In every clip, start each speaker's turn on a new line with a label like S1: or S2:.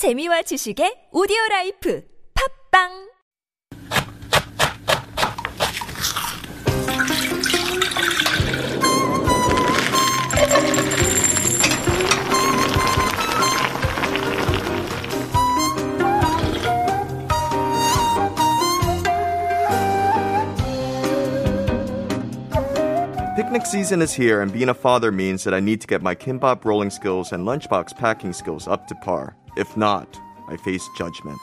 S1: 재미와 지식의 오디오 라이프 팝빵
S2: Picnic season is here, and being a father means that I need to get my kimbap rolling skills and lunchbox packing skills up to par. If not, I face judgment.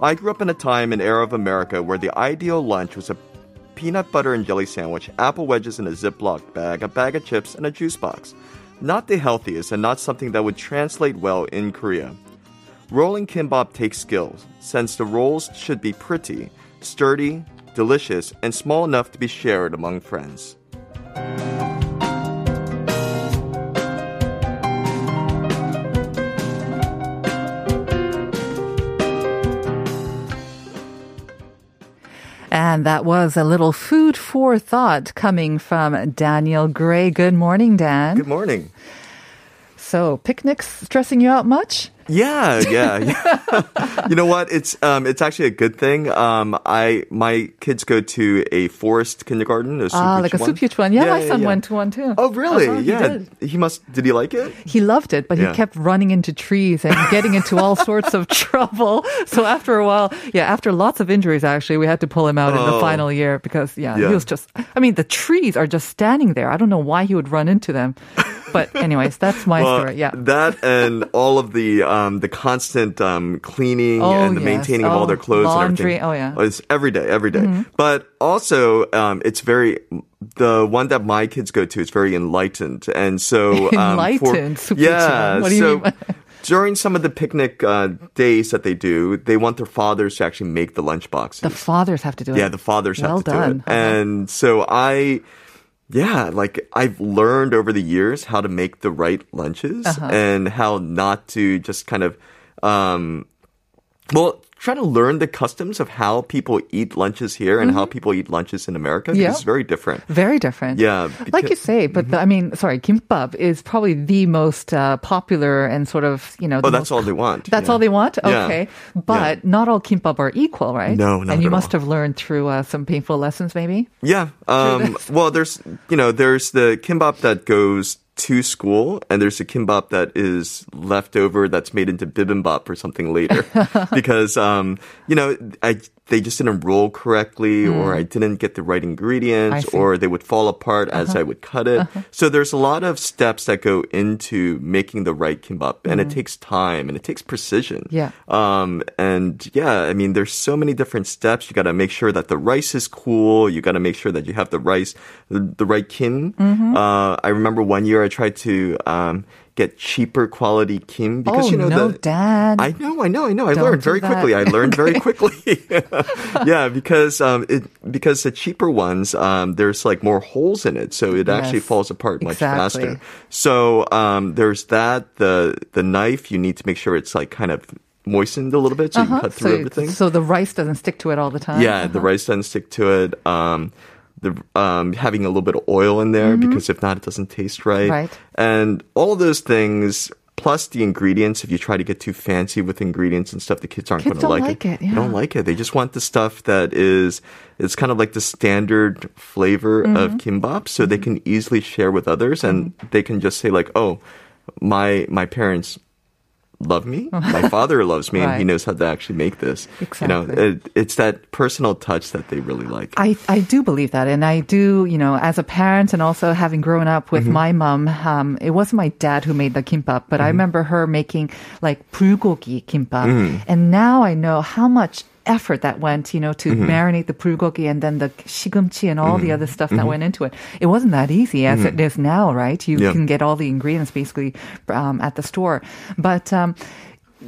S2: I grew up in a time and era of America where the ideal lunch was a peanut butter and jelly sandwich, apple wedges in a Ziploc bag, a bag of chips, and a juice box. Not the healthiest and not something that would translate well in Korea. Rolling kimbap takes skills, since the rolls should be pretty, sturdy, delicious, and small enough to be shared among friends.
S3: And that was a little food for thought coming from Daniel Gray. Good morning, Dan.
S2: Good morning.
S3: So, picnics stressing you out much?
S2: Yeah, yeah, yeah. you know what? It's um, it's actually a good thing. Um, I my kids go to a forest kindergarten. A
S3: Ah, like a soup one. Yeah, my son
S2: yeah.
S3: went to one too.
S2: Oh, really?
S3: Uh-huh, he
S2: yeah.
S3: did.
S2: He must. Did he like it?
S3: He loved it, but
S2: Yeah.
S3: he kept running into trees and getting into all sorts of trouble. So after a while, yeah, after lots of injuries, actually, we had to pull him out in the
S2: Oh.
S3: final year because, yeah,
S2: Yeah.
S3: he was just, I mean, the trees are just standing there. I don't know why he would run into them. But anyways, that's my
S2: Well,
S3: story. Yeah.
S2: That and all of the um, the constant um, cleaning
S3: Oh,
S2: and the
S3: yes.
S2: maintaining of all their
S3: Oh,
S2: clothes
S3: laundry.
S2: and everything.
S3: Oh, yeah.
S2: It's every day, every day. But also, um, it's very the one that my kids go to is very enlightened, and so um, for-
S3: Enlightened? super
S2: yeah.
S3: What do you
S2: so
S3: mean by-
S2: during some of the picnic uh, days that they do, they want their fathers to actually make the lunch boxes.
S3: The fathers have to do it.
S2: Yeah, the fathers
S3: Well
S2: have to
S3: done.
S2: do it. And so I, yeah, like I've learned over the years how to make the right lunches
S3: Uh-huh.
S2: and how not to just kind of, um, well, try to learn the customs of how people eat lunches here and how people eat lunches in America
S3: Mm-hmm. Yeah.
S2: it's very different.
S3: Very different.
S2: Yeah,
S3: like you say, but the, I mean, sorry, kimbap is probably the most uh, popular and sort of, you know,
S2: Oh, that's
S3: most
S2: all they want.
S3: That's
S2: Yeah.
S3: all they want?
S2: Yeah.
S3: Okay. But not all kimbap are equal, right?
S2: No, not
S3: And you must
S2: all.
S3: have learned through uh, some painful lessons, maybe?
S2: Yeah. Um, well, there's, you know, there's the kimbap that goes to school and there's a kimbap that is left over that's made into bibimbap or something later. Because, um, you know, I, they just didn't roll correctly or I didn't get the right
S3: Hmm.
S2: Ingredients.
S3: Uh-huh.
S2: or they would fall apart as I would cut it. So there's a lot of steps that go into making the right kimbap and it takes time and it takes precision.
S3: Hmm. Yeah.
S2: Um, and yeah, I mean, there's so many different steps. You got to make sure that the rice is cool. You got to make sure that you have the rice, the, the right kim.
S3: Mm-hmm.
S2: Uh, I remember one year I tried to, um, get cheaper quality kim because,
S3: oh,
S2: you know,
S3: no,
S2: the,
S3: Dad.
S2: I know, I know, I know. I
S3: Don't
S2: learned very
S3: that.
S2: quickly. I learned very quickly. yeah, because um, it because the cheaper ones, um, there's like more holes in it, so it actually falls apart much
S3: exactly.
S2: faster. So um, there's that. The the knife, you need to make sure it's like kind of moistened a little bit so you can cut through
S3: Uh-huh. so,
S2: everything.
S3: so the rice doesn't stick to it all the time?
S2: Yeah, the rice doesn't stick to it. Um, the um, having a little bit of oil in there because if not, it doesn't taste right.
S3: Mm-hmm. Right.
S2: And all of those things. Plus the ingredients, if you try to get too fancy with ingredients and stuff, the kids aren't going to like,
S3: like it,
S2: They don't like it. They just want the stuff that is, it's kind of like the standard flavor of
S3: Mm-hmm.
S2: kimbap, so they can easily share with others, and they can just say like, "Oh, my my parents love me. My father loves me, and he knows how to actually make this. You know, it, it's that personal touch that they really like.
S3: I, I do believe that. And I do, you know, as a parent and also having grown up with mm-hmm. my mom, um, it wasn't my dad who made the kimbap, but I mm-hmm. remember her making like bulgogi kimbap. Mm. And now I know how much effort that went, you know, to marinate the bulgogi and then the shigumchi and all the other stuff that went into it. It wasn't that easy as it is now, right? You
S2: Yeah.
S3: can get all the ingredients basically um, at the store. But um,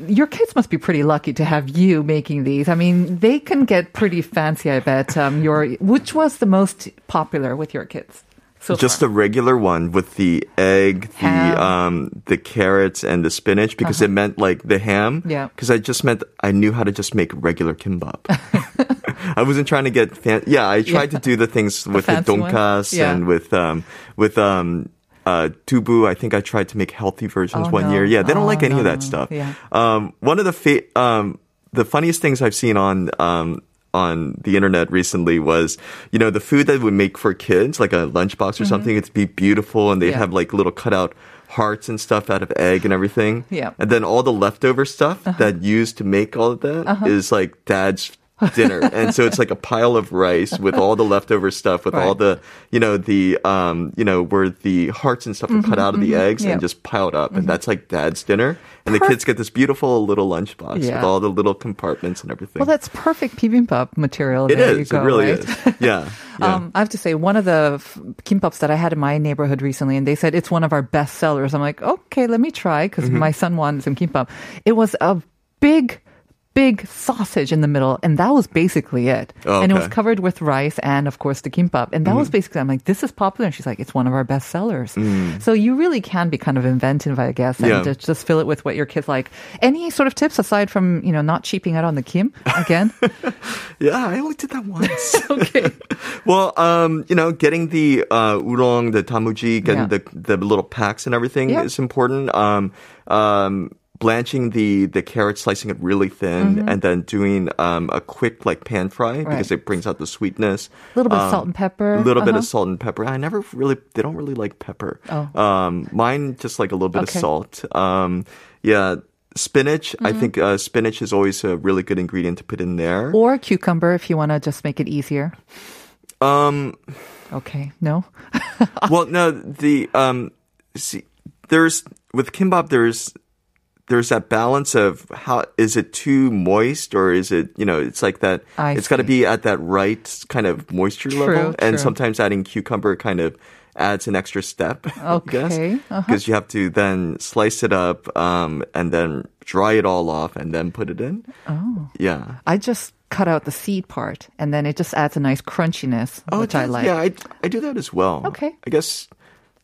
S3: your kids must be pretty lucky to have you making these. I mean, they can get pretty fancy, I bet. Um, your which was the most popular with your kids? So
S2: just
S3: far?
S2: a regular one with the egg, the
S3: Ham. Uh-huh.
S2: um, the carrots, and the spinach because it meant like the ham.
S3: Yeah.
S2: Because I just meant I knew how to just make regular kimbap. I wasn't trying to get fan- yeah. I tried to do the things with the,
S3: ones?
S2: donkas
S3: Yeah.
S2: and with um with um. uh, dubu. I think I tried to make healthy versions
S3: Oh,
S2: one
S3: no.
S2: year. Yeah, they don't
S3: Oh,
S2: like any
S3: no,
S2: of that
S3: no.
S2: stuff.
S3: Yeah.
S2: Um, one of the fa- um, the funniest things I've seen on um, on the internet recently was, you know, the food that we make for kids, like a lunchbox or something. It'd be beautiful, and they'd
S3: Mm-hmm. Yeah.
S2: have like little cutout hearts and stuff out of egg and everything.
S3: Yeah. Uh-huh.
S2: And then all the leftover stuff that used to make all of that is like dad's dinner. and so it's like a pile of rice with all the leftover stuff with all the, you know, the, um, you know, where the hearts and stuff are cut out of the eggs
S3: Mm-hmm,
S2: and just piled up. And that's like dad's dinner. And the kids get this beautiful little lunchbox with all the little compartments and everything.
S3: Well, that's perfect bibimbap material.
S2: it
S3: there
S2: is.
S3: You go,
S2: it really
S3: right?
S2: is. Yeah. yeah.
S3: Um, I have to say, one of the f- kimbaps that I had in my neighborhood recently, and they said it's one of our best sellers. I'm like, okay, let me try because
S2: Mm-hmm.
S3: my son wanted some kimbap. It was a big, big sausage in the middle, and that was basically it.
S2: Oh,
S3: And it was.
S2: Mm-hmm.
S3: covered with rice and, of course, the kimbap. And that was basically, I'm like, this is popular. And she's like, it's one of our best sellers. So you really can be kind of inventive, I guess, and
S2: Mm. Yeah.
S3: just, just fill it with what your kids like. Any sort of tips aside from, you know, not cheaping out on the kim again?
S2: yeah. I only did that once.
S3: okay.
S2: Well, um, you know, getting the uh, udon, the tamuji, getting
S3: Yeah.
S2: the the little packs and everything
S3: Yeah.
S2: is important. Um, um, blanching the the carrot, slicing it really thin, and then doing um, a quick like pan fry because
S3: Mm-hmm.
S2: It brings out the sweetness.
S3: A little bit of salt and pepper.
S2: A little bit
S3: Uh-huh.
S2: of salt and pepper. I never really, they don't really like pepper.
S3: Oh.
S2: Um, mine just like a little bit
S3: Okay.
S2: of salt. Um, yeah, spinach. I
S3: Mm-hmm.
S2: think uh, spinach is always a really good ingredient to put in there.
S3: Or cucumber if you want to just make it easier.
S2: Um,
S3: Okay, no?
S2: well, no, the um, see, there's with kimbap, there's there's that balance of how is it too moist or is it you know it's like that
S3: I
S2: it's got to be at that right kind of moisture
S3: True,
S2: level and
S3: true.
S2: sometimes adding cucumber kind of adds an extra step
S3: Okay, uh-huh.
S2: because you have to then slice it up um, and then dry it all off and then put it in
S3: Oh.
S2: yeah
S3: I just cut out the seed part and then it just adds a nice crunchiness, oh, which I like.
S2: Yeah, I, I do that as well.
S3: Okay.
S2: I guess,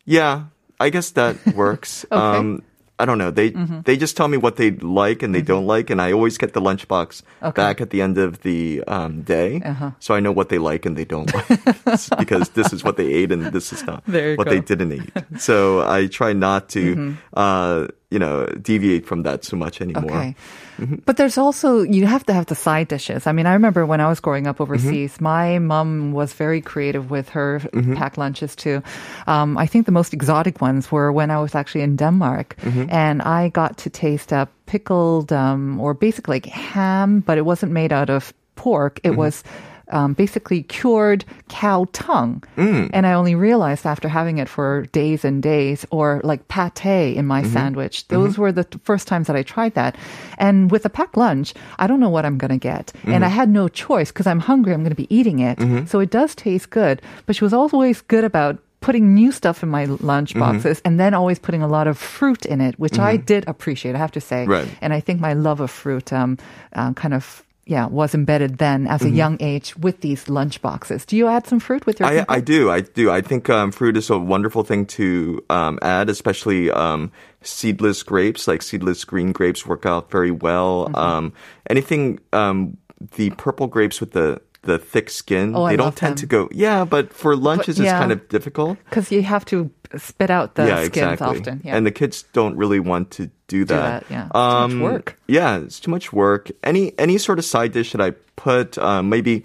S2: yeah, I guess that works.
S3: Okay.
S2: Um, I don't know. They they just tell me what they like and they don't like, and I always get the lunchbox
S3: Okay.
S2: back at the end of the um, day,
S3: Uh-huh.
S2: so I know what they like and they don't like because this is what they ate and this is not what
S3: go. Mm-hmm.
S2: they didn't eat. So I try not to, uh, you know, deviate from that so much anymore.
S3: Okay. Mm-hmm. But there's also, you have to have the side dishes. I mean, I remember when I was growing up mm-hmm. overseas, my mom was very creative with her mm-hmm. packed lunches too. Um, I think the most exotic ones were when I was actually in Denmark and I got to taste a pickled, um, or basically like ham, but it wasn't made out of pork. It was um, basically cured cow tongue. Mm. And I only realized after having it for days and days, or like pate in my mm-hmm. sandwich. Mm-hmm. Those were the first times that I tried that. And with a packed lunch, I don't know what I'm going to get. And mm-hmm. I had no choice because I'm hungry. I'm going to be eating it. So it does taste good. But she was always good about putting new stuff in my lunch boxes and then always putting a lot of fruit in it, which I did appreciate, I have to say.
S2: Right.
S3: And I think my love of fruit um, uh, kind of yeah was embedded then as a young age with these lunch boxes. Do you add some fruit with your?
S2: I, I do. I do. I think um, fruit is a wonderful thing to um, add, especially um, seedless grapes, like seedless green grapes work out very well.
S3: Mm-hmm.
S2: Um, anything, um, the purple grapes with the the thick skin,
S3: Oh, I
S2: they don't
S3: love
S2: tend
S3: them.
S2: to go. Yeah, but for lunches, it's
S3: yeah.
S2: kind of difficult.
S3: because you have to spit out the
S2: yeah,
S3: skins
S2: exactly.
S3: often. Yeah.
S2: And the kids don't really want to do that.
S3: that, yeah. It's too much work.
S2: Yeah, it's too much work. Any any sort of side dish that I put, um, maybe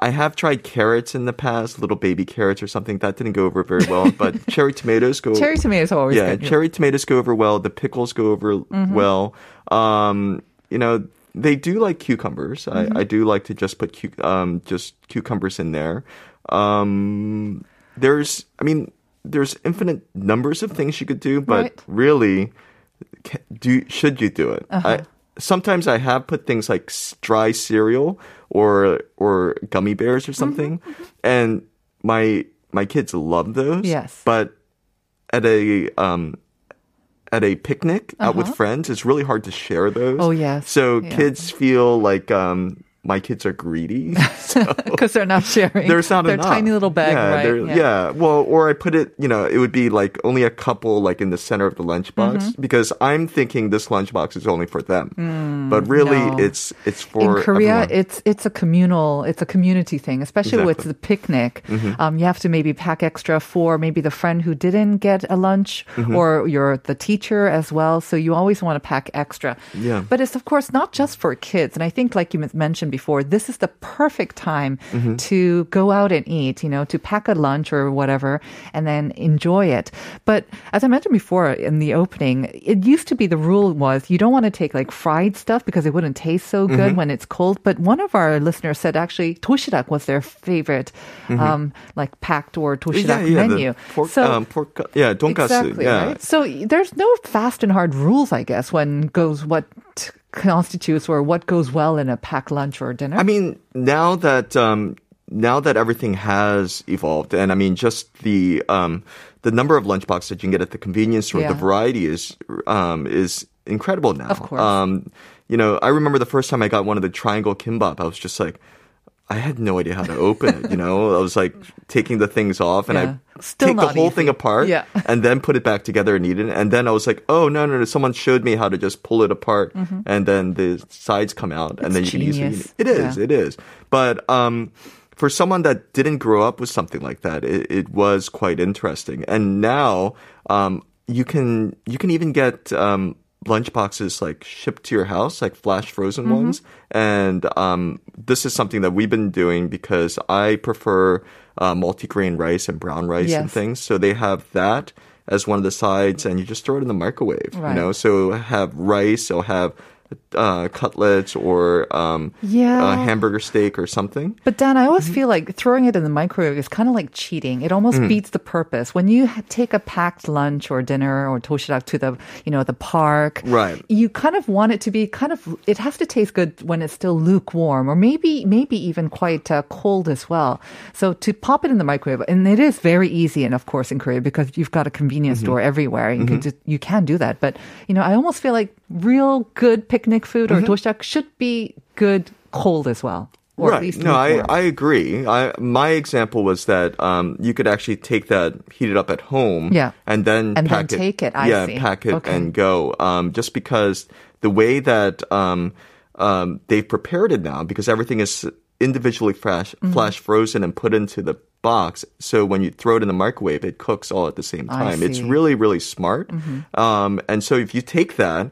S2: I have tried carrots in the past, little baby carrots or something. That didn't go over very well. But cherry tomatoes go.
S3: cherry tomatoes always
S2: yeah,
S3: good. Mm-hmm.
S2: cherry tomatoes go over well. The pickles go over well. Um, you know, they do like cucumbers.
S3: Mm-hmm.
S2: I, I do like to just put cu- um, just cucumbers in there. Um, there's, I mean, there's infinite numbers of things you could do, but
S3: Right.
S2: really, do should you do it?
S3: Uh-huh.
S2: I, sometimes I have put things like dry cereal or or gummy bears or something,
S3: Mm-hmm.
S2: and my my kids love those.
S3: Yes.
S2: but at a um at a picnic out with friends, it's really hard to share those.
S3: Uh-huh. Oh, yes.
S2: So
S3: Yeah.
S2: kids feel like um my kids are greedy.
S3: Because they're not sharing.
S2: There's not
S3: Their
S2: enough.
S3: tiny little bag,
S2: yeah,
S3: right?
S2: they're- Yeah. Well, or I put it, you know, it would be like only a couple like in the center of the lunchbox
S3: Mm-hmm.
S2: because I'm thinking this lunchbox is only for them. but really
S3: Mm, no.
S2: it's it's for
S3: in Korea,
S2: everyone.
S3: it's it's a communal, it's a community thing, especially with the picnic.
S2: Mm-hmm.
S3: Um, you have to maybe pack extra for maybe the friend who didn't get a lunch,
S2: Mm-hmm.
S3: or you're the teacher as well. So you always want to pack extra.
S2: Yeah.
S3: But it's of course not just for kids, and I think like you mentioned before, this is the perfect time
S2: Mm-hmm.
S3: to go out and eat. You know, to pack a lunch or whatever, and then enjoy it. But as I mentioned before in the opening, it used to be the rule was you don't want to take like fried stuff because it wouldn't taste so
S2: Mm-hmm.
S3: good when it's cold. But one of our listeners said actually toshirak was their favorite, um, like packed or toshirak
S2: Mm-hmm. yeah, yeah,
S3: menu.
S2: Pork,
S3: so
S2: um, pork, yeah, donkasu.
S3: exactly,
S2: yeah.
S3: right? So there's no fast and hard rules, I guess, when goes what constitutes or what goes well in a packed lunch or dinner.
S2: I mean, now that um, now that everything has evolved, and I mean, just the um, the number of lunchboxes that you can get at the convenience store,
S3: Yeah.
S2: the variety is um, is incredible now.
S3: Of course.
S2: Um, you know, I remember the first time I got one of the triangle kimbap, I was just like. I had no idea how to open it. You know, I was like taking the things off, and
S3: Yeah.
S2: I
S3: Still
S2: take the whole
S3: easy.
S2: thing apart,
S3: Yeah.
S2: and then put it back together and eat it. And then I was like, oh no, no, no! Someone showed me how to just pull it apart, and then the sides come out, and then you can easily eat
S3: Mm-hmm.
S2: it. It is,
S3: Yeah.
S2: it is. But um, for someone that didn't grow up with something like that, it, it was quite interesting. And now um, you can you can even get um, lunch boxes like shipped to your house, like flash frozen
S3: Mm-hmm.
S2: ones. And um, this is something that we've been doing because I prefer uh, multigrain rice and brown rice and things. So they have that as one of the sides, and you just throw it in the microwave.
S3: Right.
S2: You know, so have rice, or have uh, cutlets or um,
S3: Yeah.
S2: a hamburger steak or something.
S3: But Dan, I
S2: Mm-hmm.
S3: always feel like throwing it in the microwave is kind of like cheating. It almost
S2: Mm.
S3: beats the purpose. When you take a packed lunch or dinner or toshirak to the, you know, the park,
S2: Right.
S3: You kind of want it to be kind of. It has to taste good when it's still lukewarm, or maybe maybe even quite uh, cold as well. So to pop it in the microwave, and it is very easy, and of course in Korea because you've got a convenience
S2: Mm-hmm.
S3: store everywhere, you can just, you can do that. But you know, I almost feel like real good picnic food or toshirak should be good cold as well. Or
S2: right.
S3: at least
S2: no, I. I agree. I, my example was that um, you could actually take that, heat it up at home,
S3: Yeah.
S2: and then
S3: And then
S2: it.
S3: take it. I
S2: yeah,
S3: see.
S2: pack it
S3: Okay.
S2: and go. Um, just because the way that um, um, they've prepared it now, because everything is individually flash
S3: Mm-hmm.
S2: flash frozen and put into the box. So when you throw it in the microwave, it cooks all at the same time. It's.
S3: Mm-hmm.
S2: really really smart. Um, and so if you take that.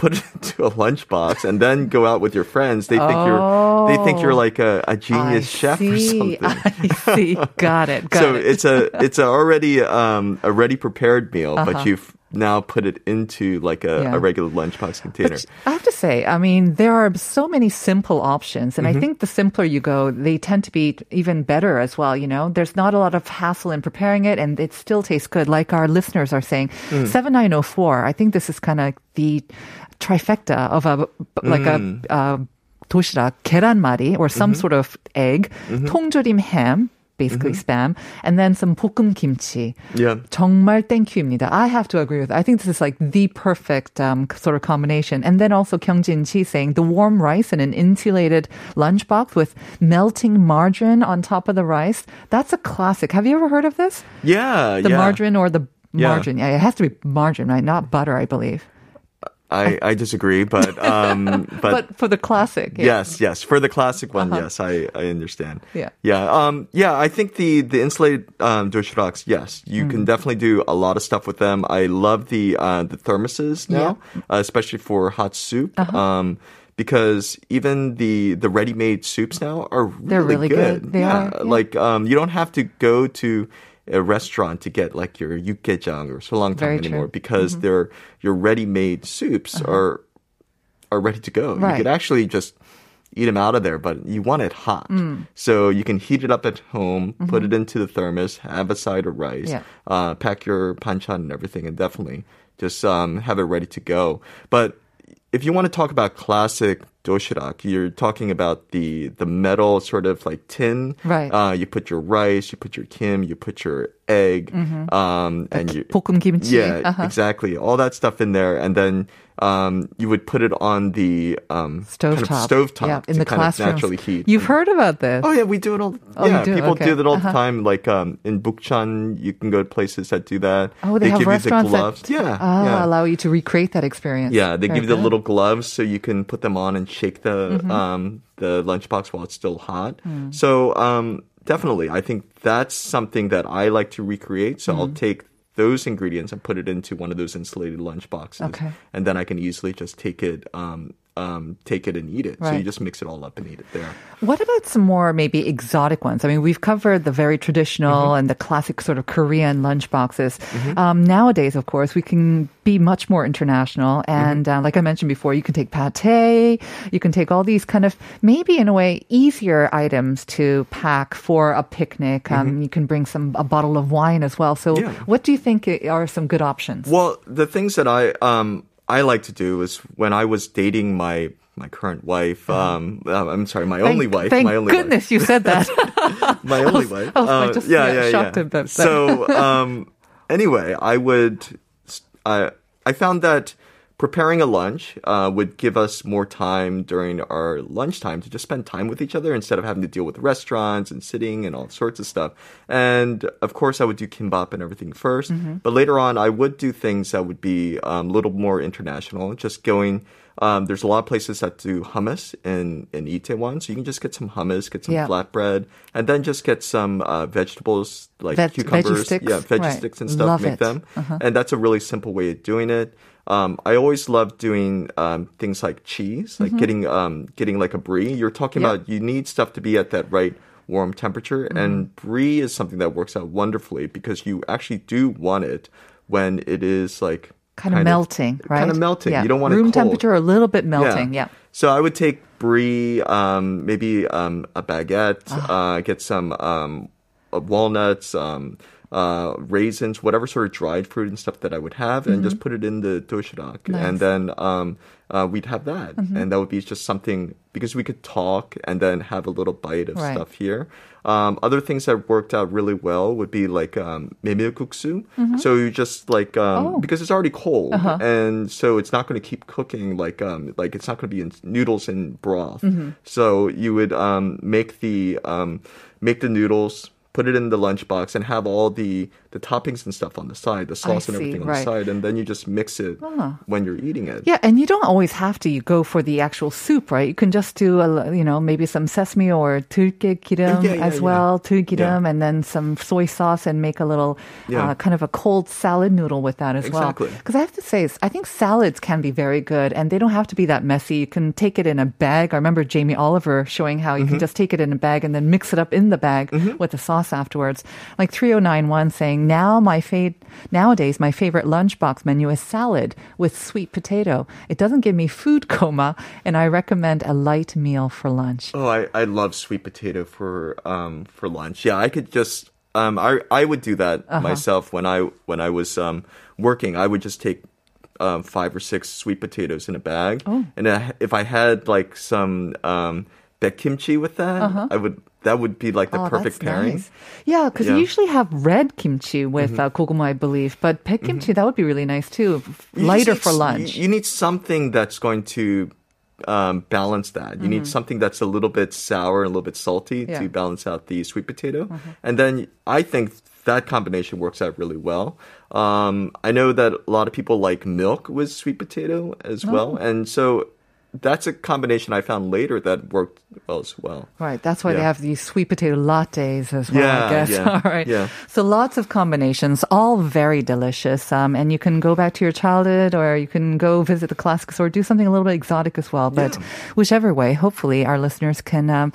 S2: Put it into a lunchbox and then go out with your friends. They think you're they think you're like a, a genius
S3: I
S2: chef or
S3: see.
S2: something.
S3: I see. Got it. Got
S2: so
S3: it.
S2: it's a it's a already um, a ready prepared meal,
S3: Uh-huh.
S2: but you've now put it into like a,
S3: Yeah.
S2: a regular lunchbox container.
S3: But I have to say, I mean, there are so many simple options. And I
S2: Mm-hmm.
S3: think the simpler you go, they tend to be even better as well. You know, there's not a lot of hassle in preparing it and it still tastes good. Like our listeners are saying,
S2: Mm.
S3: 7904, I think this is kind of the trifecta of a, like
S2: Mm.
S3: a, uh 도시락, 계란말이, or some
S2: Mm-hmm.
S3: sort of egg, 통조림 ham, basically
S2: Mm-hmm.
S3: spam, and then some 볶음 김치.
S2: yeah.
S3: 정말 땡큐입니다. I have to agree with. That. I think this is like the perfect um, sort of combination. And then also Kyungjin Chi saying the warm rice in an insulated lunchbox with melting margarine on top of the rice. That's a classic. Have you ever heard of this?
S2: Yeah,
S3: The
S2: yeah.
S3: margarine or the
S2: Yeah.
S3: margarine? Yeah, it has to be margarine, right? Not butter, I believe.
S2: I, I disagree, but um, but,
S3: But, for the classic, yeah. Uh-huh.
S2: yes, yes, for the classic one, yes, I, I understand.
S3: Yeah.
S2: yeah, um, yeah. I think the the insulated um, doshraks, yes, you
S3: Mm.
S2: can definitely do a lot of stuff with them. I love the uh, the thermoses now, uh, especially for hot soup.
S3: Uh-huh.
S2: Um, because even the the ready made soups now are really,
S3: They're really good. They
S2: yeah,
S3: are, yeah.
S2: like um, you don't have to go to a restaurant to get like your yukgaejang or solangtang
S3: Very true. Mm-hmm.
S2: anymore because they're your ready-made soups are are ready to go.
S3: Uh-huh. Right.
S2: You could actually just eat them out of there, but you want it hot.
S3: Mm.
S2: So you can heat it up at home, put it into the thermos, have a side of rice,
S3: Mm-hmm. Yeah.
S2: uh, pack your panchan and everything, and definitely just um, have it ready to go. But if you want to talk about classic doshirak, you're talking about the the metal sort of like tin.
S3: Right.
S2: Uh, you put your rice, you put your kim, you put your egg, um, and you
S3: 볶음 kimchi.
S2: yeah,
S3: Uh-huh.
S2: exactly. All that stuff in there, and then um, you would put it on the um,
S3: Stovetop.
S2: kind of stovetop
S3: Yeah, in
S2: to
S3: the
S2: kind of naturally heat.
S3: You've heard about this.
S2: Oh yeah, we do it all.
S3: Oh,
S2: yeah,
S3: do?
S2: people
S3: Okay.
S2: do that all
S3: Uh-huh.
S2: the time. Like um, in Bukchon, you can go to places that do that.
S3: Oh, they, have
S2: give
S3: restaurants
S2: you the gloves.
S3: that
S2: yeah,
S3: ah,
S2: yeah.
S3: allow you to recreate that experience.
S2: Yeah, they
S3: Very
S2: give you the little gloves so you can put them on and shake the
S3: Mm-hmm.
S2: um, the lunchbox while it's still hot.
S3: Mm.
S2: So um, definitely, I think that's something that I like to recreate. So
S3: Mm.
S2: I'll take those ingredients and put it into one of those insulated lunch boxes,
S3: Okay.
S2: and then I can easily just take it. Um, um, take it and eat it. So you just mix it all up and eat it there.
S3: What about some more maybe exotic ones? I mean, we've covered the very traditional
S2: Mm-hmm.
S3: and the classic sort of Korean lunch boxes. Um, nowadays, of course, we can be much more international.
S2: Mm-hmm.
S3: And uh, like I mentioned before, you can take pate, you can take all these kind of maybe in a way easier items to pack for a picnic. Um, You can bring some a bottle of wine as well. So,
S2: Mm-hmm. Yeah.
S3: what do you think are some good options?
S2: Well, the things that I um I like to do is when I was dating my my current wife. Um, uh, I'm sorry, my only wife.
S3: Thank
S2: my only
S3: goodness you said that.
S2: my only wife.
S3: I was
S2: Uh,
S3: just, yeah, shocked at that.
S2: So um, anyway, I would. I I found that preparing a lunch uh, would give us more time during our lunchtime to just spend time with each other instead of having to deal with restaurants and sitting and all sorts of stuff. And of course, I would do kimbap and everything 1st
S3: Mm-hmm.
S2: but later on, I would do things that would be um, a little more international, just going. Um, there's a lot of places that do hummus in in Itaewon, so you can just get some hummus, get some
S3: Yeah.
S2: flatbread, and then just get some uh, vegetables like
S3: Veg- veggie
S2: cucumbers,
S3: sticks?
S2: yeah, veggie
S3: Right.
S2: sticks and stuff.
S3: Love
S2: make
S3: it.
S2: them,
S3: Uh-huh.
S2: and that's a really simple way of doing it. Um, I always love doing um, things like cheese, like getting um, getting like a brie. You're talking
S3: Mm-hmm. Yeah.
S2: about you need stuff to be at that right warm temperature,
S3: Mm-hmm.
S2: and brie is something that works out wonderfully because you actually do want it when it is like
S3: kind of melting, right?
S2: Kind of melting.
S3: Yeah.
S2: You don't want
S3: room
S2: it cold.
S3: temperature, a little bit melting. Yeah.
S2: So I would take brie, um, maybe um, a baguette,
S3: Ah.
S2: uh, get some um, uh, walnuts, um, uh, raisins, whatever sort of dried fruit and stuff that I would have, mm-hmm. and just mm-hmm. put it in the doshirak.
S3: Nice.
S2: And then um, uh, we'd have that. Mm-hmm. And that would be just something because we could talk and then have a little bite of
S3: right.
S2: stuff here. Um, other things that worked out really well would be like um. Mm-hmm. So you just like um,
S3: oh.
S2: because it's already cold,
S3: uh-huh.
S2: and so it's not going to keep cooking like um, like it's not going to be in noodles and broth.
S3: Mm-hmm.
S2: So you would um, make the um, make the noodles Put it in the lunchbox and have all the the toppings and stuff on the side, the sauce and everything on
S3: right.
S2: the side, and then you just mix it
S3: uh-huh.
S2: when you're eating it.
S3: Yeah, and you don't always have to you go for the actual soup, right? You can just do a, you know maybe some sesame or turke kirim
S2: yeah, yeah,
S3: as
S2: yeah.
S3: well, turke kirim, and then some soy sauce, and make a little uh, kind of a cold salad noodle with that as
S2: exactly. well.
S3: Because I have to say, I think salads can be very good, and they don't have to be that messy. You can take it in a bag. I remember Jamie Oliver showing how you
S2: mm-hmm.
S3: can just take it in a bag and then mix it up in the bag mm-hmm. with the sauce afterwards. Like 3091 saying now my fa- nowadays my favorite lunchbox menu is salad with sweet potato. It doesn't give me food coma, and I recommend a light meal for lunch.
S2: Oh, I, I love sweet potato for um for lunch. Yeah, I could just um I I would do that
S3: Uh-huh.
S2: myself when I when I was um working. I would just take um five or six sweet potatoes in a bag,
S3: Oh.
S2: and if I had like some um kimchi with that, I would that would be like the.
S3: Oh,
S2: perfect pairing.
S3: nice. Yeah, because
S2: Yeah. Mm-hmm.
S3: you usually have red kimchi with uh, goguma, I believe. But pet kimchi, that would be really nice too.
S2: You
S3: Lighter for lunch.
S2: You, need something that's going to um, balance that. You need something that's a little bit sour and a little bit salty
S3: Mm-hmm. Yeah. Mm-hmm.
S2: to balance out the sweet potato. And then I think that combination works out really well. Um, I know that a lot of people like milk with sweet potato as well.
S3: Oh.
S2: And so that's a combination I found later that worked well as well.
S3: Right, that's why they have these sweet potato lattes as well, I
S2: Yeah,
S3: guess.
S2: yeah,
S3: All right.
S2: yeah.
S3: So lots of combinations, all very delicious. Um, and you can go back to your childhood or you can go visit the classics or do something a little bit exotic as well. But whichever way, hopefully our listeners can um,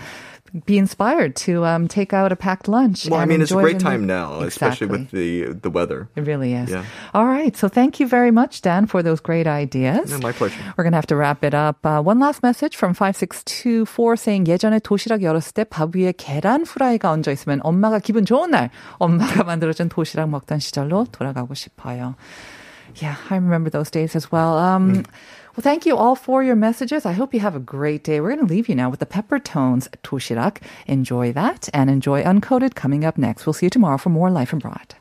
S3: be inspired to um, take out a packed lunch.
S2: Well, I
S3: and
S2: mean, it's a
S3: enjoy
S2: great
S3: it in the-
S2: time now, especially with
S3: Exactly.
S2: the the weather.
S3: It really is.
S2: Yeah.
S3: All right. So thank you very much, Dan, for those great ideas.
S2: Yeah, my pleasure.
S3: We're going to have to wrap it up. Uh, one last message from 5624 saying 예전에 도시락 열었을 때 밥 위에 계란 후라이가 얹어 있으면 엄마가 기분 좋은 날 엄마가 만들어준 도시락 먹던 시절로 돌아가고 싶어요. Yeah, I remember those days as well. Um, Well, thank you all for your messages. I hope you have a great day. We're going to leave you now with the Peppertones Toshirak. Enjoy that and enjoy Uncoded coming up next. We'll see you tomorrow for more Life Abroad.